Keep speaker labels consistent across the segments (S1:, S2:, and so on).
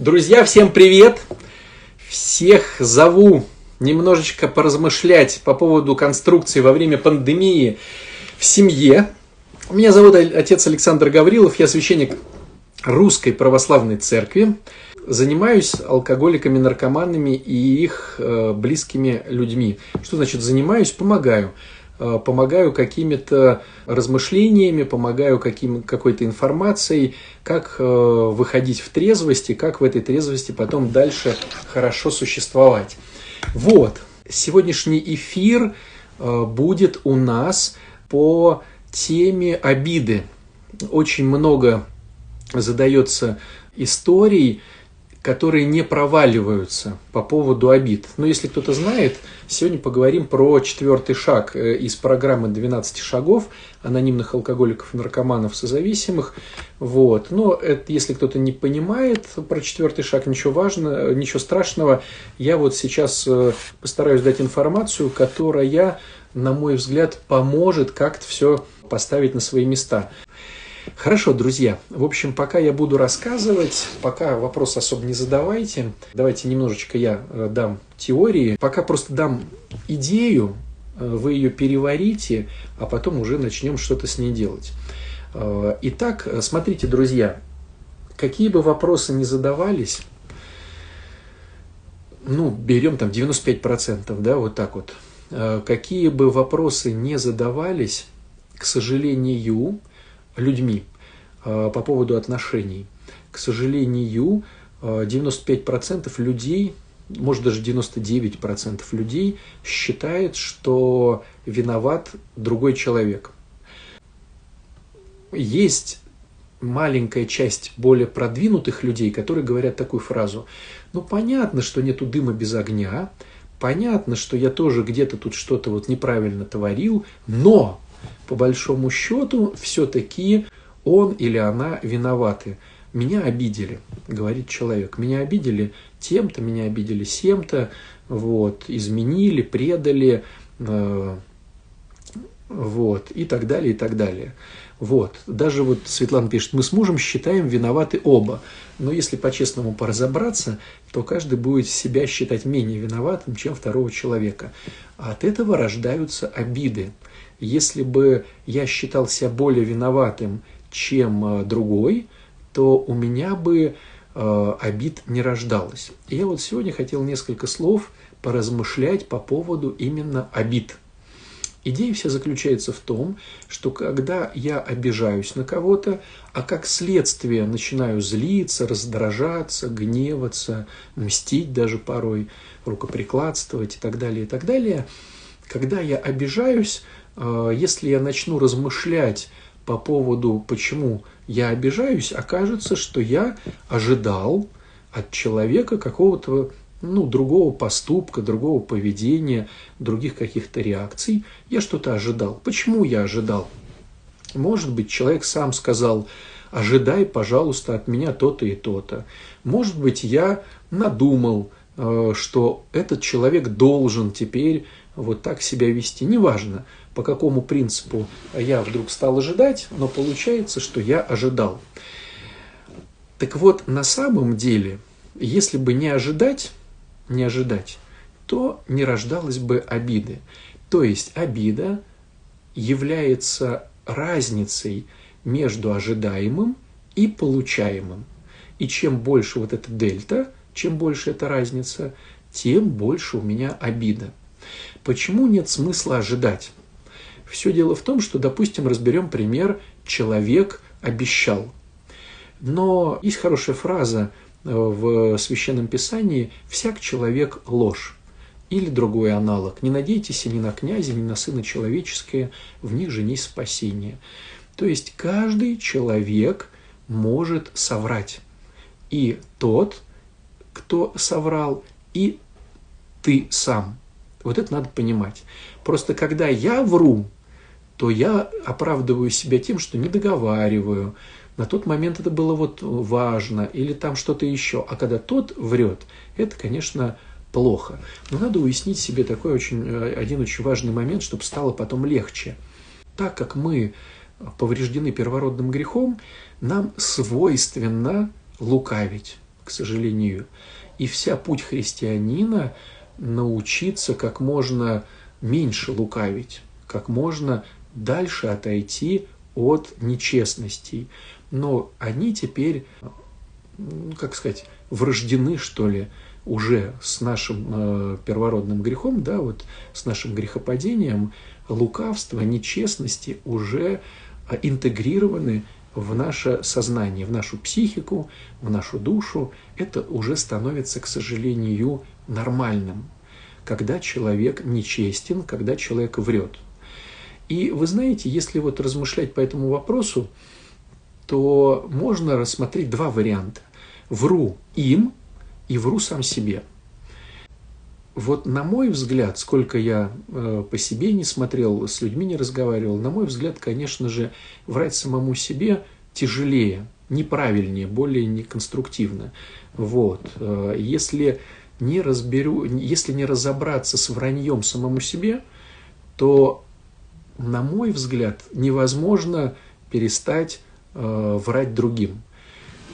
S1: Друзья, всем привет! Всех зову немножечко поразмышлять по поводу конструкции во время пандемии в семье. Меня зовут отец Александр Гаврилов, я священник Русской Православной Церкви. Занимаюсь алкоголиками, наркоманами и их э, близкими людьми. Что значит занимаюсь? Помогаю. Э, помогаю какими-то размышлениями, помогаю каким, какой-то информацией, как э, выходить в трезвости, как в этой трезвости потом дальше хорошо существовать. Вот, сегодняшний эфир э, будет у нас по теме обиды. Очень много задается историй, которые не проваливаются по поводу обид. Но если кто-то знает, сегодня поговорим про четвертый шаг э, из программы 12 шагов анонимных алкоголиков наркоманов созависимых. Вот. Но это, если кто-то не понимает про четвертый шаг, ничего важного, ничего страшного. Я вот сейчас э, постараюсь дать информацию, которая, на мой взгляд, поможет как-то все поставить на свои места. Хорошо, друзья. В общем, пока я буду рассказывать, пока вопрос особо не задавайте. Давайте немножечко я э, дам теории. Пока просто дам идею, э, вы ее переварите, а потом уже начнем что-то с ней делать. Э, итак, смотрите, друзья, какие бы вопросы ни задавались, ну, берем там 95%, да, вот так вот. Какие бы вопросы не задавались, к сожалению, людьми э, по поводу отношений. К сожалению, 95% э, людей, может даже 99% людей считает, что виноват другой человек. Есть маленькая часть более продвинутых людей, которые говорят такую фразу. Ну, понятно, что нету дыма без огня, понятно, что я тоже где-то тут что-то вот неправильно творил, но по большому счету все-таки он или она виноваты. Меня обидели, говорит человек. Меня обидели тем-то, меня обидели сем-то, вот, изменили, предали, э, вот, и так далее, и так далее. Вот. Даже вот Светлана пишет, мы с мужем считаем виноваты оба. Но если по-честному поразобраться, то каждый будет себя считать менее виноватым, чем второго человека. От этого рождаются обиды. Если бы я считал себя более виноватым, чем э, другой, то у меня бы э, обид не рождалось. Я вот сегодня хотел несколько слов поразмышлять по поводу именно обид. Идея вся заключается в том, что когда я обижаюсь на кого-то, а как следствие начинаю злиться, раздражаться, гневаться, мстить даже порой, рукоприкладствовать и так далее, и так далее, когда я обижаюсь, если я начну размышлять по поводу, почему я обижаюсь, окажется, что я ожидал от человека какого-то ну, другого поступка, другого поведения, других каких-то реакций. Я что-то ожидал. Почему я ожидал? Может быть, человек сам сказал, ожидай, пожалуйста, от меня то-то и то-то. Может быть, я надумал, э, что этот человек должен теперь вот так себя вести. Неважно по какому принципу я вдруг стал ожидать, но получается, что я ожидал. Так вот, на самом деле, если бы не ожидать, не ожидать, то не рождалось бы обиды. То есть обида является разницей между ожидаемым и получаемым. И чем больше вот эта дельта, чем больше эта разница, тем больше у меня обида. Почему нет смысла ожидать? Все дело в том, что, допустим, разберем пример «человек обещал». Но есть хорошая фраза э, в Священном Писании «всяк человек ложь». Или другой аналог «не надейтесь ни на князя, ни на сына человеческое, в них же не спасение». То есть каждый человек может соврать. И тот, кто соврал, и ты сам. Вот это надо понимать. Просто когда я вру, то я оправдываю себя тем, что не договариваю. На тот момент это было вот важно, или там что-то еще. А когда тот врет, это, конечно, плохо. Но надо уяснить себе такой очень, э, один очень важный момент, чтобы стало потом легче. Так как мы повреждены первородным грехом, нам свойственно лукавить. К к сожалению. И вся путь христианина научиться как можно меньше лукавить, как можно дальше отойти от нечестностей. Но они теперь, как сказать, врождены, что ли, уже с нашим э, первородным грехом, да, вот с нашим грехопадением, лукавство, нечестности уже э, интегрированы в наше сознание, в нашу психику, в нашу душу. Это уже становится, к сожалению, нормальным, когда человек нечестен, когда человек врет. И вы знаете, если вот размышлять по этому вопросу, то можно рассмотреть два варианта. Вру им и вру сам себе. Вот на мой взгляд, сколько я э, по себе не смотрел, с людьми не разговаривал, на мой взгляд, конечно же, врать самому себе тяжелее, неправильнее, более неконструктивно. Вот. Э, если не разберу, если не разобраться с враньем самому себе, то на мой взгляд, невозможно перестать э, врать другим.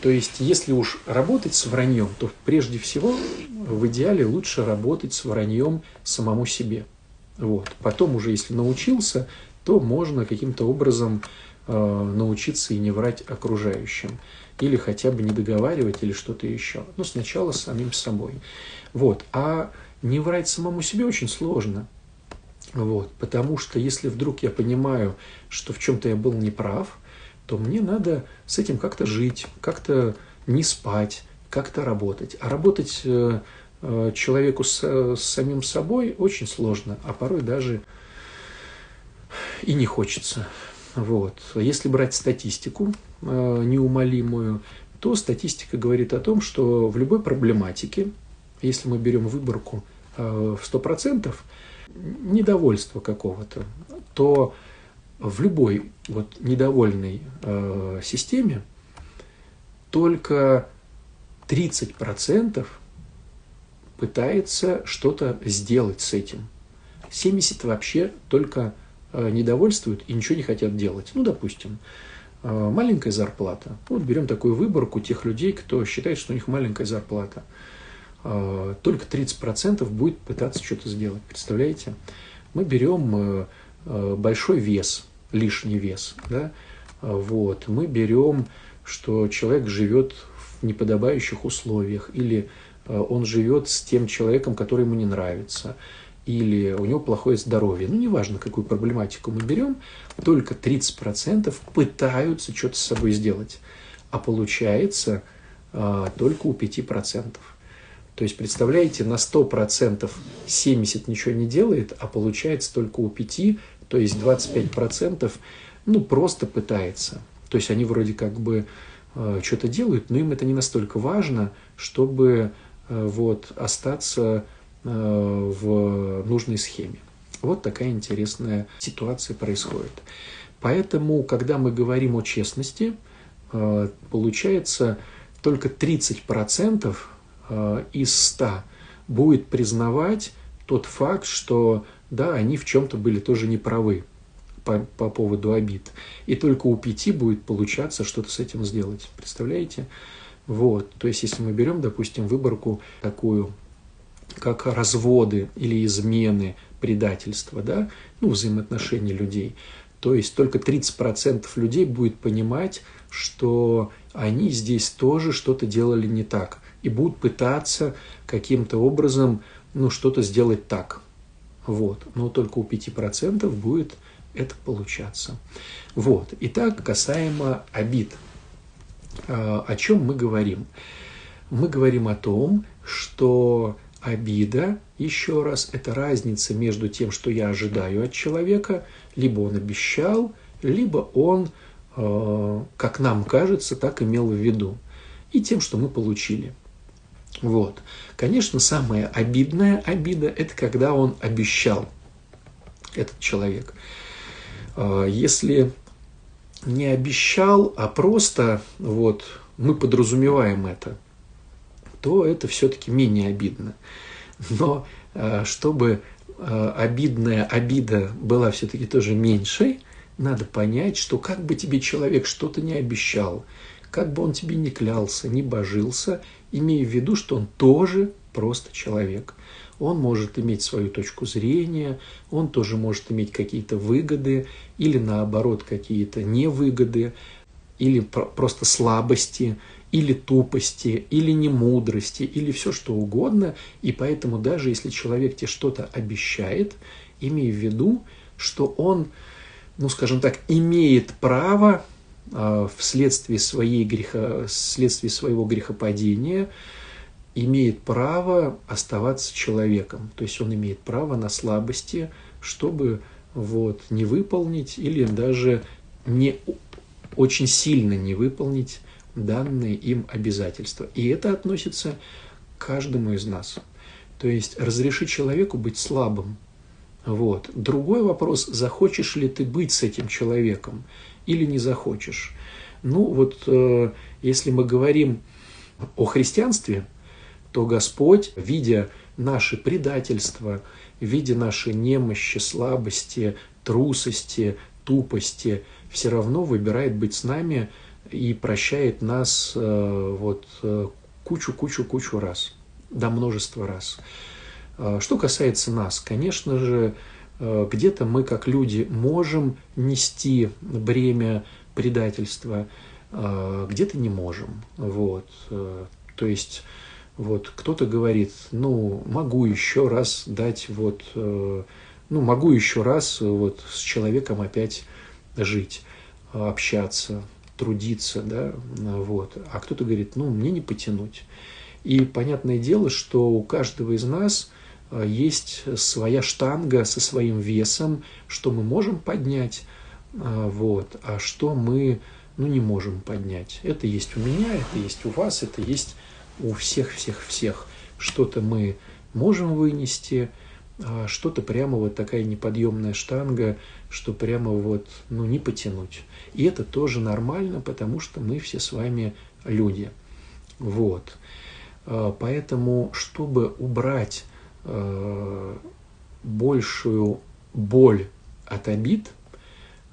S1: То есть, если уж работать с враньем, то прежде всего в идеале лучше работать с враньем самому себе. Вот. Потом уже, если научился, то можно каким-то образом э, научиться и не врать окружающим. Или хотя бы не договаривать, или что-то еще. Но сначала с самим собой. Вот. А не врать самому себе очень сложно. Вот, потому что если вдруг я понимаю, что в чем-то я был неправ, то мне надо с этим как-то жить, как-то не спать, как-то работать. А работать э, э, человеку с, с самим собой очень сложно, а порой даже и не хочется. Вот. Если брать статистику э, неумолимую, то статистика говорит о том, что в любой проблематике, если мы берем выборку в 100%, недовольства какого-то, то в любой вот недовольной э, системе только 30% пытается что-то сделать с этим. 70 вообще только э, недовольствуют и ничего не хотят делать. Ну, допустим, э, маленькая зарплата. Вот берем такую выборку тех людей, кто считает, что у них маленькая зарплата – только 30% будет пытаться что-то сделать. Представляете? Мы берем э, э, большой вес, лишний вес, да, вот, мы берем, что человек живет в неподобающих условиях, или он живет с тем человеком, который ему не нравится, или у него плохое здоровье. Ну, неважно, какую проблематику мы берем, только 30% пытаются что-то с собой сделать, а получается только у 5%. То есть, представляете, на 100% 70 ничего не делает, а получается только у 5, то есть 25%, ну, просто пытается. То есть, они вроде как бы э, что-то делают, но им это не настолько важно, чтобы э, вот остаться э, в нужной схеме. Вот такая интересная ситуация происходит. Поэтому, когда мы говорим о честности, э, получается только 30% Э, из 100 будет признавать тот факт, что да, они в чем-то были тоже неправы по, по поводу обид. И только у пяти будет получаться что-то с этим сделать. Представляете? Вот. То есть, если мы берем, допустим, выборку такую, как разводы или измены, предательства, да, ну, взаимоотношения людей, то есть только 30% людей будет понимать, что они здесь тоже что-то делали не так и будут пытаться каким-то образом ну, что-то сделать так. Вот. Но только у 5% будет это получаться. Вот. Итак, касаемо обид. А, о чем мы говорим? Мы говорим о том, что обида, еще раз, это разница между тем, что я ожидаю от человека, либо он обещал, либо он, а, как нам кажется, так имел в виду, и тем, что мы получили – вот. Конечно, самая обидная обида – это когда он обещал, этот человек. А, если не обещал, а просто вот мы подразумеваем это, то это все-таки менее обидно. Но а, чтобы а, обидная обида была все-таки тоже меньшей, надо понять, что как бы тебе человек что-то не обещал, как бы он тебе ни клялся, ни божился, имея в виду, что он тоже просто человек. Он может иметь свою точку зрения, он тоже может иметь какие-то выгоды или наоборот какие-то невыгоды, или просто слабости, или тупости, или немудрости, или все что угодно. И поэтому даже если человек тебе что-то обещает, имей в виду, что он, ну скажем так, имеет право вследствие, своей греха, вследствие своего грехопадения имеет право оставаться человеком. То есть он имеет право на слабости, чтобы вот, не выполнить или даже не очень сильно не выполнить данные им обязательства. И это относится к каждому из нас. То есть разреши человеку быть слабым. Вот. Другой вопрос, захочешь ли ты быть с этим человеком или не захочешь. Ну вот э, если мы говорим о христианстве, то Господь, видя наши предательства, видя наши немощи, слабости, трусости, тупости, все равно выбирает быть с нами и прощает нас э, вот кучу-кучу-кучу э, раз, до множества раз. Э, что касается нас, конечно же, где-то мы, как люди, можем нести бремя предательства, где-то не можем. Вот. То есть вот кто-то говорит, ну, могу еще раз дать вот, ну, могу еще раз вот с человеком опять жить, общаться, трудиться, да, вот. А кто-то говорит, ну, мне не потянуть. И понятное дело, что у каждого из нас есть своя штанга со своим весом, что мы можем поднять, э, вот, а что мы, ну, не можем поднять. Это есть у меня, это есть у вас, это есть у всех-всех-всех. Что-то мы можем вынести, а что-то прямо вот такая неподъемная штанга, что прямо вот, ну, не потянуть. И это тоже нормально, потому что мы все с вами люди. Вот. А, поэтому, чтобы убрать а, большую боль от обид,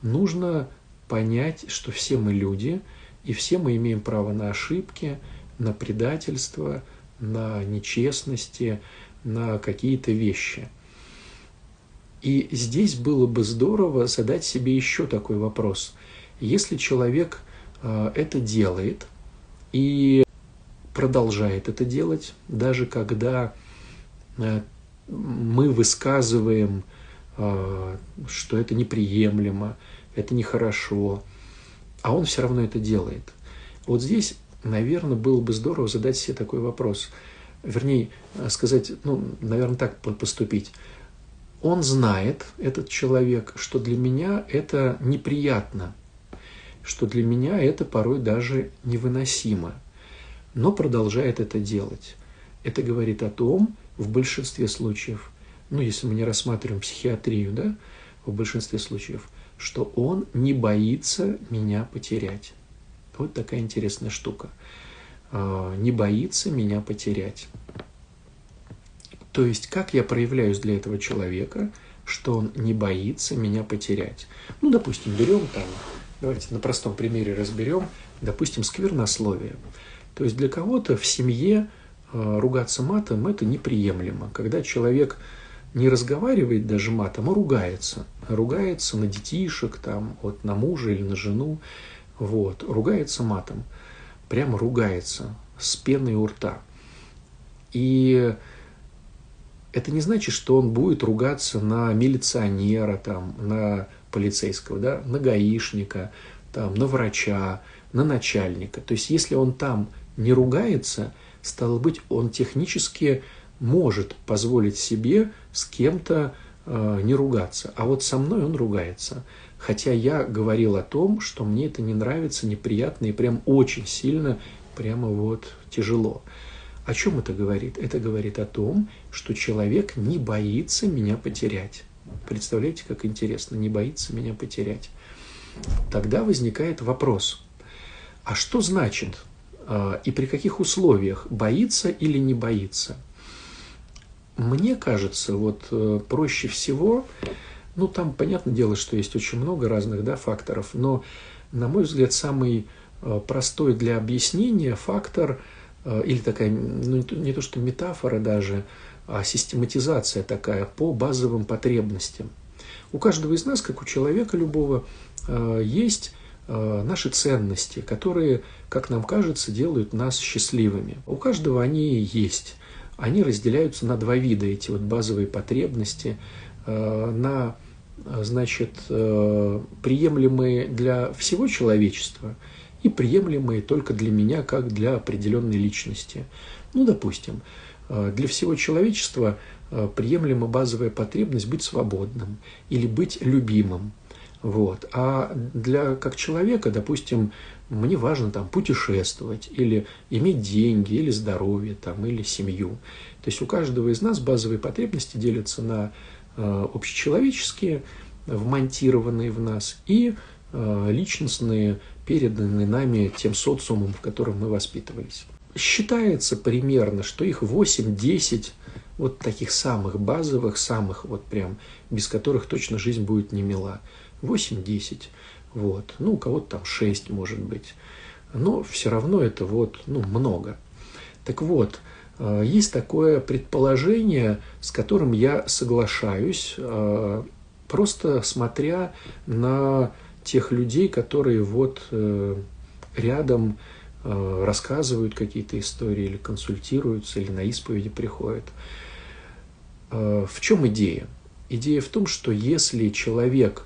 S1: нужно понять, что все мы люди, и все мы имеем право на ошибки, на предательство, на нечестности, на какие-то вещи. И здесь было бы здорово задать себе еще такой вопрос. Если человек э, это делает и продолжает это делать, даже когда э, мы высказываем, э, что это неприемлемо, это нехорошо, а он все равно это делает. Вот здесь, наверное, было бы здорово задать себе такой вопрос – вернее, э, сказать, ну, наверное, так поступить. Он знает, этот человек, что для меня это неприятно, что для меня это порой даже невыносимо, но продолжает это делать. Это говорит о том, в большинстве случаев, ну, если мы не рассматриваем психиатрию, да, в большинстве случаев, что он не боится меня потерять. Вот такая интересная штука. А, не боится меня потерять. То есть, как я проявляюсь для этого человека, что он не боится меня потерять. Ну, допустим, берем там, давайте на простом примере разберем, допустим, сквернословие. То есть для кого-то в семье ругаться матом – это неприемлемо. Когда человек не разговаривает даже матом, а ругается. Ругается на детишек, там, вот, на мужа или на жену. Вот, ругается матом прямо ругается с пеной у рта. И это не значит, что он будет ругаться на милиционера, там, на полицейского, да, на гаишника, там, на врача, на начальника. То есть, если он там не ругается, стало быть, он технически может позволить себе с кем-то э, не ругаться. А вот со мной он ругается. Хотя я говорил о том, что мне это не нравится, неприятно и прям очень сильно, прямо вот тяжело. О чем это говорит? Это говорит о том, что человек не боится меня потерять. Представляете, как интересно, не боится меня потерять. Тогда возникает вопрос, а что значит и при каких условиях боится или не боится? Мне кажется, вот э, проще всего ну, там, понятное дело, что есть очень много разных да, факторов, но, на мой взгляд, самый э, простой для объяснения фактор э, или такая, ну не то что метафора даже, а систематизация такая по базовым потребностям. У каждого из нас, как у человека любого, есть наши ценности, которые, как нам кажется, делают нас счастливыми. У каждого они есть. Они разделяются на два вида, эти вот базовые потребности, на значит, э, приемлемые для всего человечества и приемлемые только для меня, как для определенной личности. Ну, допустим, э, для всего человечества э, приемлема базовая потребность быть свободным или быть любимым. Вот. А для как человека, допустим, мне важно там путешествовать или иметь деньги, или здоровье, там, или семью. То есть у каждого из нас базовые потребности делятся на Э, общечеловеческие, вмонтированные в нас, и э, личностные, переданные нами тем социумом, в котором мы воспитывались. Считается примерно, что их 8-10 вот таких самых базовых, самых вот прям, без которых точно жизнь будет не мила. 8-10. Вот. Ну, у кого-то там 6, может быть. Но все равно это вот, ну, много. Так вот, Э, есть такое предположение, с которым я соглашаюсь, э, просто смотря на тех людей, которые вот э, рядом рассказывают какие-то истории или консультируются, или на исповеди приходят. В чем идея? Идея в том, что если человек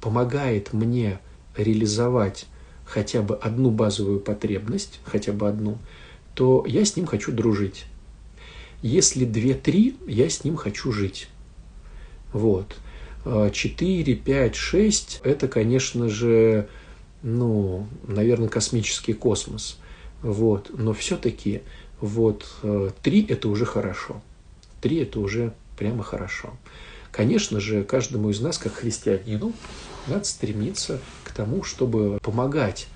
S1: помогает мне реализовать хотя бы одну базовую потребность, хотя бы одну – то я с ним хочу дружить. Если две-три, я с ним хочу жить. Вот. 4, 5, 6 – это, конечно же, ну, наверное, космический космос. Вот. Но все-таки вот э, три – это уже хорошо. Три – это уже прямо хорошо. Конечно же, каждому из нас, как христианину, надо стремиться к тому, чтобы помогать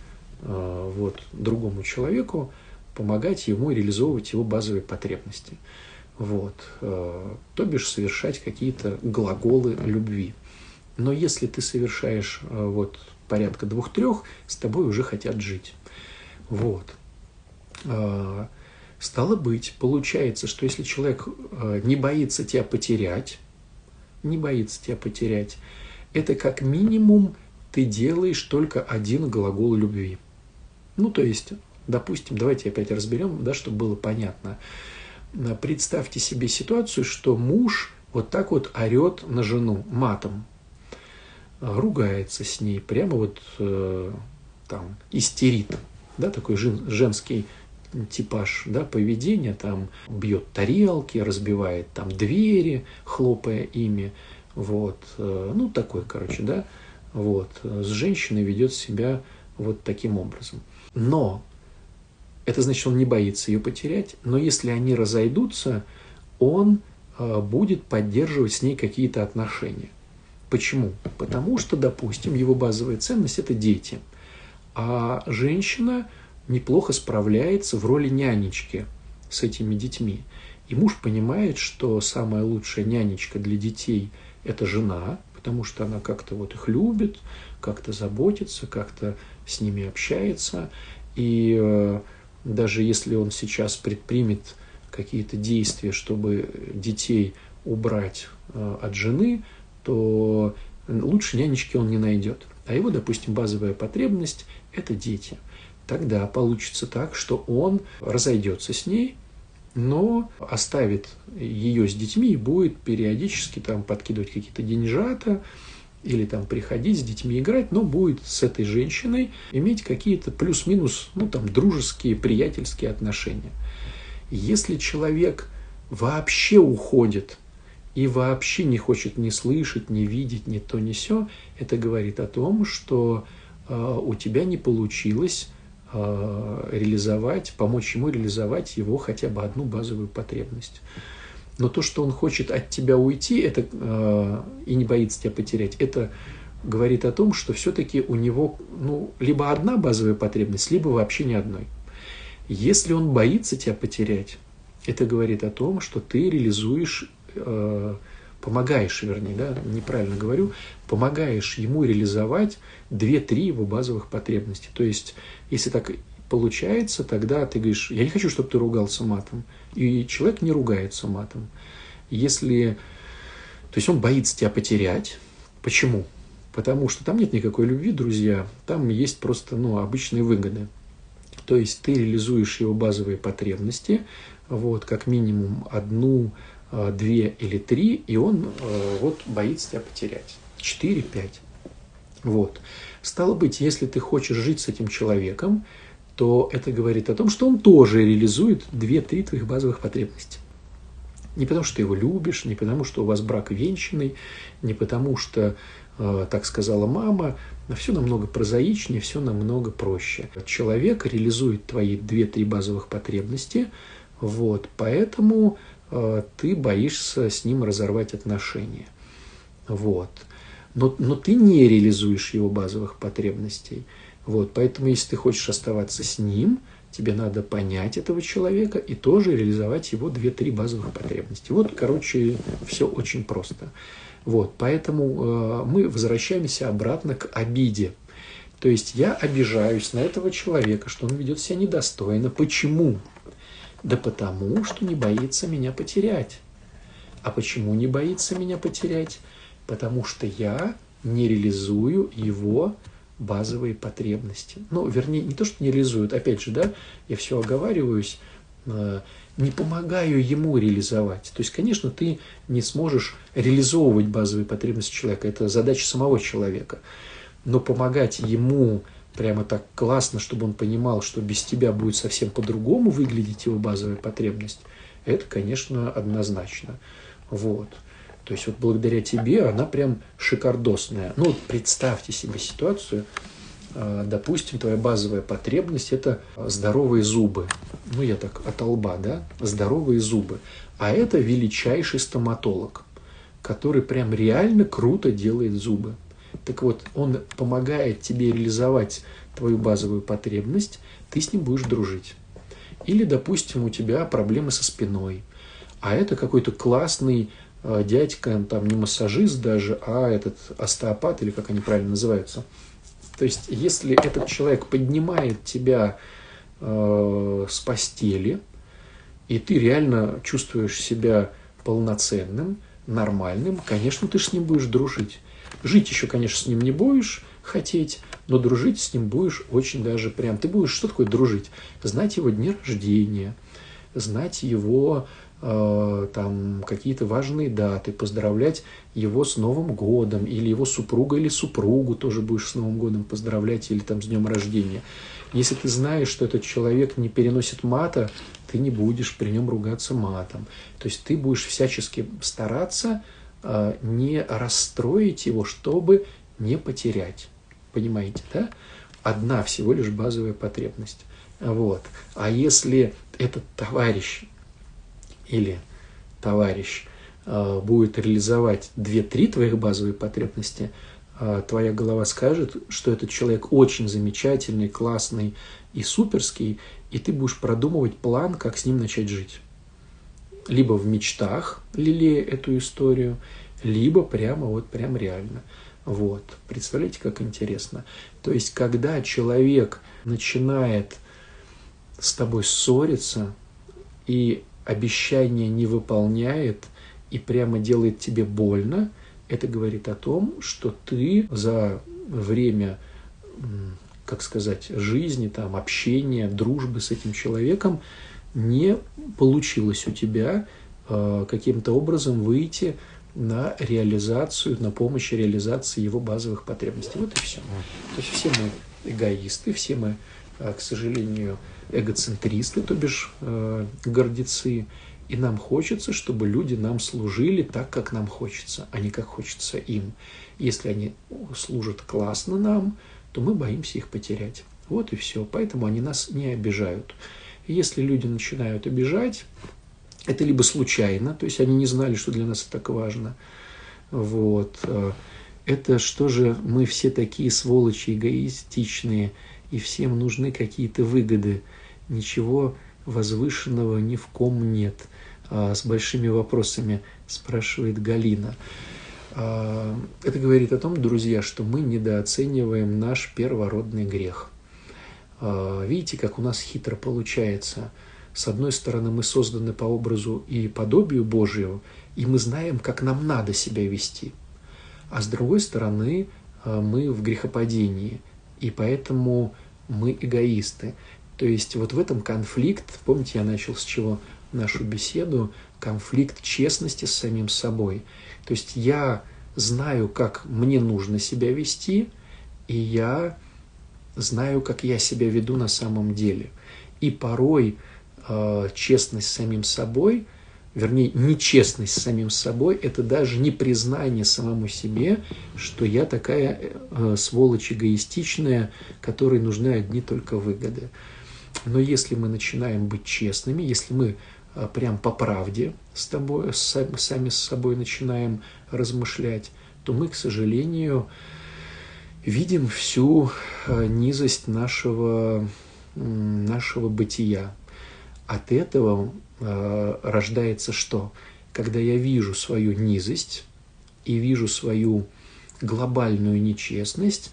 S1: э, вот, другому человеку помогать ему реализовывать его базовые потребности. Вот. Э, то бишь совершать какие-то глаголы любви. Но если ты совершаешь э, вот порядка двух-трех, с тобой уже хотят жить. Вот. Стало быть, получается, что если человек не боится тебя потерять, не боится тебя потерять, это как минимум ты делаешь только один глагол любви. Ну, то есть Допустим, давайте опять разберем, да, чтобы было понятно. Представьте себе ситуацию, что муж вот так вот орет на жену матом, ругается с ней, прямо вот э, там истерит, да, такой жен, женский типаж да, поведения, там бьет тарелки, разбивает там двери, хлопая ими, вот, э, ну такой, короче, да, вот, с женщиной ведет себя вот таким образом. Но это значит, он не боится ее потерять, но если они разойдутся, он э, будет поддерживать с ней какие-то отношения. Почему? Потому что, допустим, его базовая ценность – это дети, а женщина неплохо справляется в роли нянечки с этими детьми. И муж понимает, что самая лучшая нянечка для детей – это жена, потому что она как-то вот их любит, как-то заботится, как-то с ними общается. И э, даже если он сейчас предпримет какие-то действия, чтобы детей убрать э, от жены, то лучше нянечки он не найдет. А его, допустим, базовая потребность – это дети. Тогда получится так, что он разойдется с ней, но оставит ее с детьми и будет периодически там подкидывать какие-то деньжата, или там приходить с детьми играть, но будет с этой женщиной иметь какие-то плюс-минус, ну там, дружеские, приятельские отношения. Если человек вообще уходит и вообще не хочет ни слышать, ни видеть, ни то, ни все, это говорит о том, что э, у тебя не получилось реализовать, помочь ему реализовать его хотя бы одну базовую потребность. Но то, что он хочет от тебя уйти, это э, и не боится тебя потерять, это говорит о том, что все-таки у него ну, либо одна базовая потребность, либо вообще ни одной. Если он боится тебя потерять, это говорит о том, что ты реализуешь э, помогаешь, вернее, да, неправильно говорю, помогаешь ему реализовать две-три его базовых потребности. То есть, если так получается, тогда ты говоришь, я не хочу, чтобы ты ругался матом. И человек не ругается матом. Если, то есть он боится тебя потерять. Почему? Потому что там нет никакой любви, друзья, там есть просто ну, обычные выгоды. То есть ты реализуешь его базовые потребности, вот, как минимум одну, две или три, и он а, вот боится тебя потерять. Четыре, пять. Вот. Стало быть, если ты хочешь жить с этим человеком, то это говорит о том, что он тоже реализует две-три твоих базовых потребности. Не потому, что ты его любишь, не потому, что у вас брак венчанный, не потому, что Э, так сказала мама, все намного прозаичнее, все намного проще. Человек реализует твои две-три базовых потребности, вот, поэтому э, ты боишься с ним разорвать отношения. Вот. Но, но ты не реализуешь его базовых потребностей. Вот, поэтому, если ты хочешь оставаться с ним, тебе надо понять этого человека и тоже реализовать его две-три базовых потребности. Вот, короче, все очень просто. Вот, поэтому э, мы возвращаемся обратно к обиде. То есть я обижаюсь на этого человека, что он ведет себя недостойно. Почему? Да потому, что не боится меня потерять. А почему не боится меня потерять? Потому что я не реализую его базовые потребности. Ну, вернее, не то, что не реализуют, опять же, да, я все оговариваюсь, э, не помогаю ему реализовать. То есть, конечно, ты не сможешь реализовывать базовые потребности человека. Это задача самого человека. Но помогать ему прямо так классно, чтобы он понимал, что без тебя будет совсем по-другому выглядеть его базовая потребность, это, конечно, однозначно. Вот. То есть вот благодаря тебе она прям шикардосная. Ну вот представьте себе ситуацию, а, допустим, твоя базовая потребность – это здоровые зубы. Ну, я так от лба, да? Здоровые зубы. А это величайший стоматолог, который прям реально круто делает зубы. Так вот, он помогает тебе реализовать твою базовую потребность, ты с ним будешь дружить. Или, допустим, у тебя проблемы со спиной, а это какой-то классный э, дядька, там не массажист даже, а этот остеопат, или как они правильно называются – то есть, если этот человек поднимает тебя э, с постели, и ты реально чувствуешь себя полноценным, нормальным, конечно, ты с ним будешь дружить. Жить еще, конечно, с ним не будешь хотеть, но дружить с ним будешь очень даже прям. Ты будешь, что такое дружить? Знать его дни рождения, знать его Э, там какие-то важные даты, поздравлять его с Новым годом, или его супруга или супругу тоже будешь с Новым годом поздравлять, или там с днем рождения. Если ты знаешь, что этот человек не переносит мата, ты не будешь при нем ругаться матом. То есть ты будешь всячески стараться не расстроить его, чтобы не потерять. Понимаете, да? Одна всего лишь базовая потребность. Вот. А если этот товарищ или товарищ э, будет реализовать 2-3 твоих базовые потребности, э, твоя голова скажет, что этот человек очень замечательный, классный и суперский, и ты будешь продумывать план, как с ним начать жить. Либо в мечтах лелея эту историю, либо прямо вот прям реально. Вот. Представляете, как интересно. То есть, когда человек начинает с тобой ссориться и обещание не выполняет и прямо делает тебе больно, это говорит о том, что ты за время, как сказать, жизни, там, общения, дружбы с этим человеком не получилось у тебя э, каким-то образом выйти на реализацию, на помощь реализации его базовых потребностей. Вот и все. То есть все мы эгоисты, все мы, э, к сожалению, эгоцентристы, то бишь э, гордецы, и нам хочется, чтобы люди нам служили так, как нам хочется, а не как хочется им. Если они служат классно нам, то мы боимся их потерять. Вот и все. Поэтому они нас не обижают. Если люди начинают обижать, это либо случайно, то есть они не знали, что для нас это так важно. Вот. Э, это что же мы все такие сволочи эгоистичные, и всем нужны какие-то выгоды. Ничего возвышенного ни в ком нет. а, с большими вопросами, спрашивает Галина. А, это говорит о том, друзья, что мы недооцениваем наш первородный грех. А, видите, как у нас хитро получается. С одной стороны, мы созданы по образу и подобию Божию, и мы знаем, как нам надо себя вести. А с другой стороны, мы в грехопадении, и поэтому мы эгоисты. То есть вот в этом конфликт, помните, я начал с чего нашу беседу, конфликт честности с самим собой. То есть я знаю, как мне нужно себя вести, и я знаю, как я себя веду на самом деле. И порой э, честность с самим собой, вернее, нечестность с самим собой, это даже не признание самому себе, что я такая э, сволочь эгоистичная, которой нужны одни только выгоды. Но если мы начинаем быть честными, если мы а, прям по правде с тобой, сами с собой начинаем размышлять, то мы, к сожалению, видим всю а, низость нашего, нашего бытия. От этого а, рождается что? Когда я вижу свою низость и вижу свою глобальную нечестность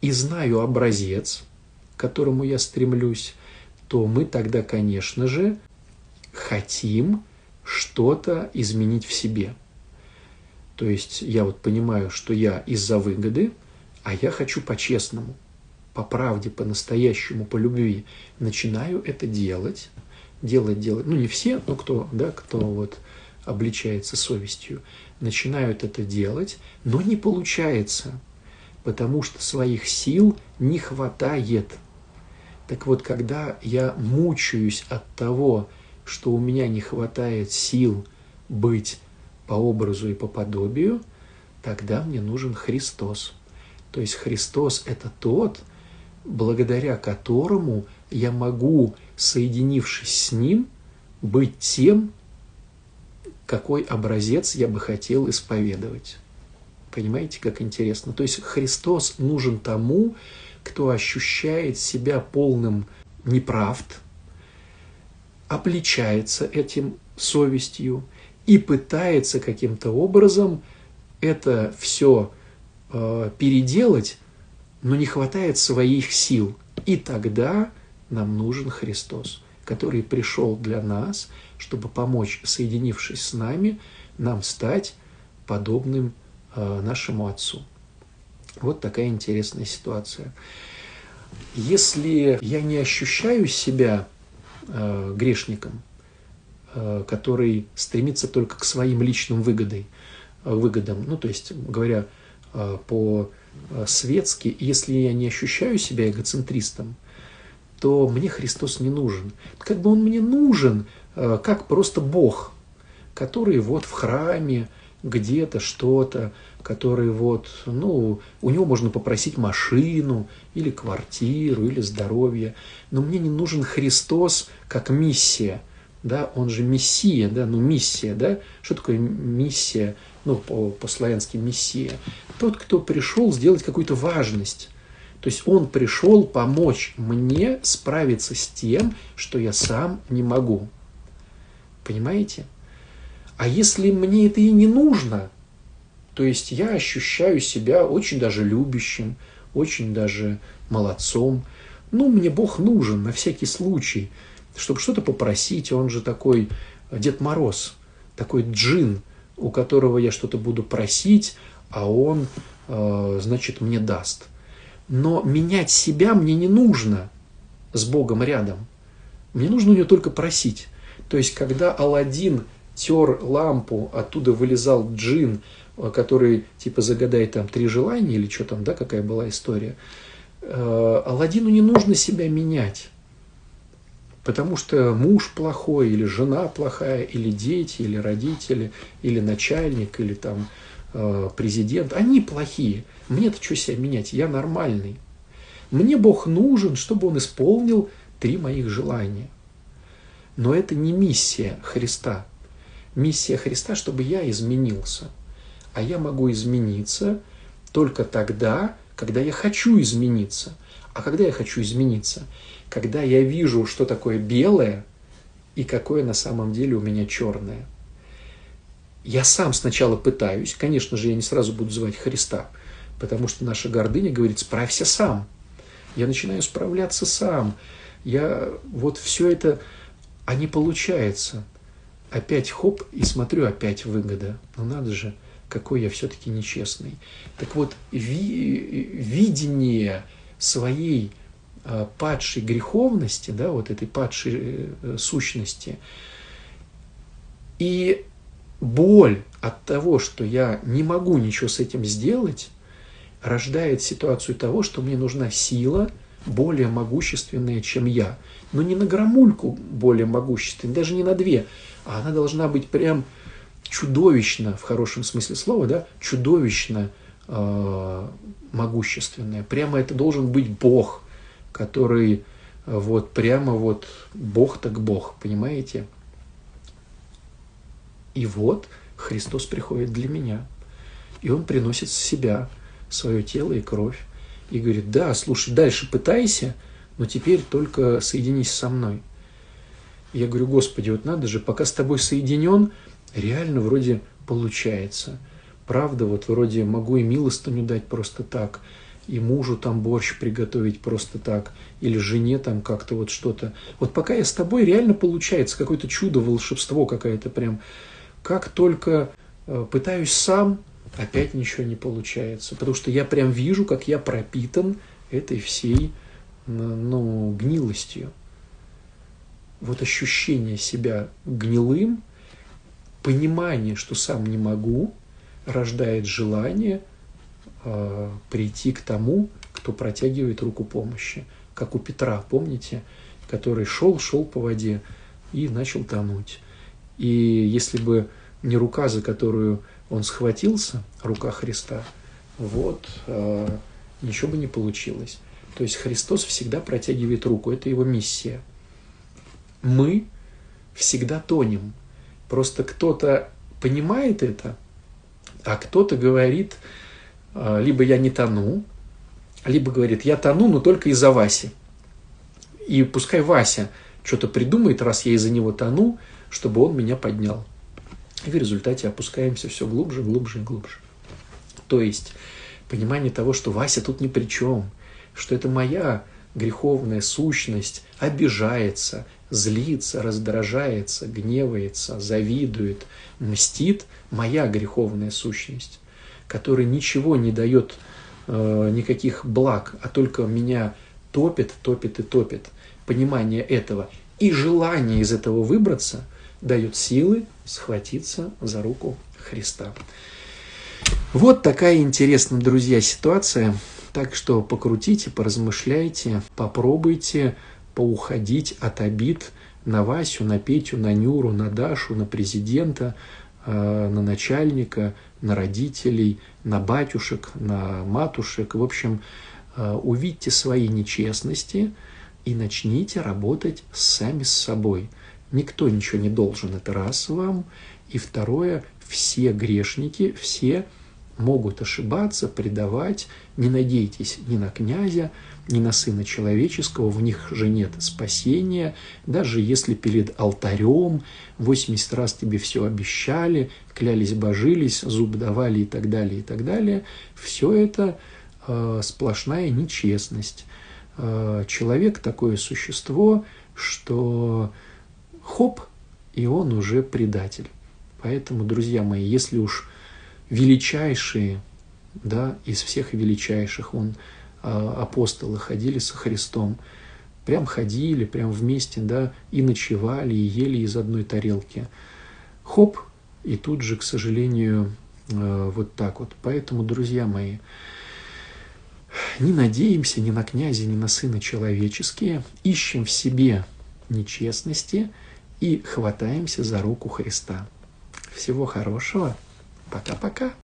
S1: и знаю образец, к которому я стремлюсь, то мы тогда, конечно же, хотим что-то изменить в себе. То есть я вот понимаю, что я из-за выгоды, а я хочу по-честному, по правде, по-настоящему, по любви. Начинаю это делать, делать, делать. Ну, не все, но кто, да, кто вот обличается совестью, начинают это делать, но не получается, потому что своих сил не хватает. Так вот, когда я мучаюсь от того, что у меня не хватает сил быть по образу и по подобию, тогда мне нужен Христос. То есть Христос – это тот, благодаря которому я могу, соединившись с Ним, быть тем, какой образец я бы хотел исповедовать. Понимаете, как интересно? То есть Христос нужен тому, кто ощущает себя полным неправд, обличается этим совестью и пытается каким-то образом это все э, переделать, но не хватает своих сил. И тогда нам нужен Христос, который пришел для нас, чтобы помочь, соединившись с нами, нам стать подобным э, нашему Отцу. Вот такая интересная ситуация. Если я не ощущаю себя э, грешником, э, который стремится только к своим личным выгодой, э, выгодам, ну, то есть, говоря по-светски, если я не ощущаю себя эгоцентристом, то мне Христос не нужен. Как бы он мне нужен, э, как просто Бог, который вот в храме где-то что-то, который вот, ну, у него можно попросить машину или квартиру, или здоровье. Но мне не нужен Христос как миссия, да, он же мессия, да, ну миссия, да, что такое миссия, ну, по-славянски мессия? Тот, кто пришел сделать какую-то важность. То есть он пришел помочь мне справиться с тем, что я сам не могу. Понимаете? А если мне это и не нужно, то есть я ощущаю себя очень даже любящим, очень даже молодцом. Ну, мне Бог нужен на всякий случай, чтобы что-то попросить. Он же такой Дед Мороз, такой джин, у которого я что-то буду просить, а он, э, значит, мне даст. Но менять себя мне не нужно с Богом рядом. Мне нужно у него только просить. То есть, когда Алладин тер лампу, оттуда вылезал джин, Э, который типа загадай там три желания или что там, да, какая была история. Э, Алладину не нужно себя менять, потому что муж плохой, или жена плохая, или дети, или родители, или начальник, или там президент, они плохие. Мне-то что себя менять? Я нормальный. Мне Бог нужен, чтобы Он исполнил три моих желания. Но это не миссия Христа. Миссия Христа, чтобы я изменился – а я могу измениться только тогда, когда я хочу измениться. А когда я хочу измениться? Когда я вижу, что такое белое, и какое на самом деле у меня черное. Я сам сначала пытаюсь, конечно же, я не сразу буду звать Христа, потому что наша гордыня говорит, справься сам. Я начинаю справляться сам. Я вот все это, а не получается. Опять хоп, и смотрю, опять выгода. Ну надо же, какой я все-таки нечестный. Так вот, ви, видение своей э, падшей греховности, да, вот этой падшей э, сущности, и боль от того, что я не могу ничего с этим сделать, рождает ситуацию того, что мне нужна сила более могущественная, чем я. Но не на громульку более могущественная, даже не на две, а она должна быть прям чудовищно, в хорошем смысле слова, да, чудовищно э, могущественная. Прямо это должен быть Бог, который вот прямо вот Бог так Бог, понимаете? И вот Христос приходит для меня, и Он приносит себя, свое тело и кровь, и говорит, да, слушай, дальше пытайся, но теперь только соединись со мной. я говорю, Господи, вот надо же, пока с тобой соединен, реально вроде получается. Правда, вот вроде могу и милостыню дать просто так, и мужу там борщ приготовить просто так, или жене там как-то вот что-то. Вот пока я с тобой, реально получается какое-то чудо, волшебство какое-то прям. Как только э, пытаюсь сам, опять ничего не получается. Потому что я прям вижу, как я пропитан этой всей ну, гнилостью. Вот ощущение себя гнилым – понимание, что сам не могу, рождает желание э, прийти к тому, кто протягивает руку помощи. Как у Петра, помните, который шел, шел по воде и начал тонуть. И если бы не рука, за которую он схватился, рука Христа, вот э, ничего бы не получилось. То есть Христос всегда протягивает руку, это его миссия. Мы всегда тонем, Просто кто-то понимает это, а кто-то говорит, а, либо я не тону, либо говорит, я тону, но только из-за Васи. И пускай Вася что-то придумает, раз я из-за него тону, чтобы он меня поднял. И в результате опускаемся все глубже, глубже и глубже. То есть понимание того, что Вася тут ни при чем, что это моя греховная сущность обижается, злится, раздражается, гневается, завидует, мстит моя греховная сущность, которая ничего не дает э, никаких благ, а только меня топит, топит и топит. Понимание этого и желание из этого выбраться дает силы схватиться за руку Христа. Вот такая интересная, друзья, ситуация. Так что покрутите, поразмышляйте, попробуйте поуходить от обид на Васю, на Петю, на Нюру, на Дашу, на президента, э, на начальника, на родителей, на батюшек, на матушек. В общем, э, увидьте свои нечестности и начните работать сами с собой. Никто ничего не должен, это раз вам. И второе, все грешники, все могут ошибаться, предавать. Не надейтесь ни на князя, ни на Сына Человеческого, в них же нет спасения. Даже если перед алтарем 80 раз тебе все обещали, клялись, божились, зуб давали и так далее, и так далее, все это э, сплошная нечестность. Э, человек такое существо, что хоп, и он уже предатель. Поэтому, друзья мои, если уж величайшие, да, из всех величайших, он, а, апостолы ходили со Христом, прям ходили, прям вместе, да, и ночевали, и ели из одной тарелки. Хоп, и тут же, к сожалению, а, вот так вот. Поэтому, друзья мои, не надеемся ни на князя, ни на сына человеческие, ищем в себе нечестности и хватаемся за руку Христа. Всего хорошего. Пока-пока.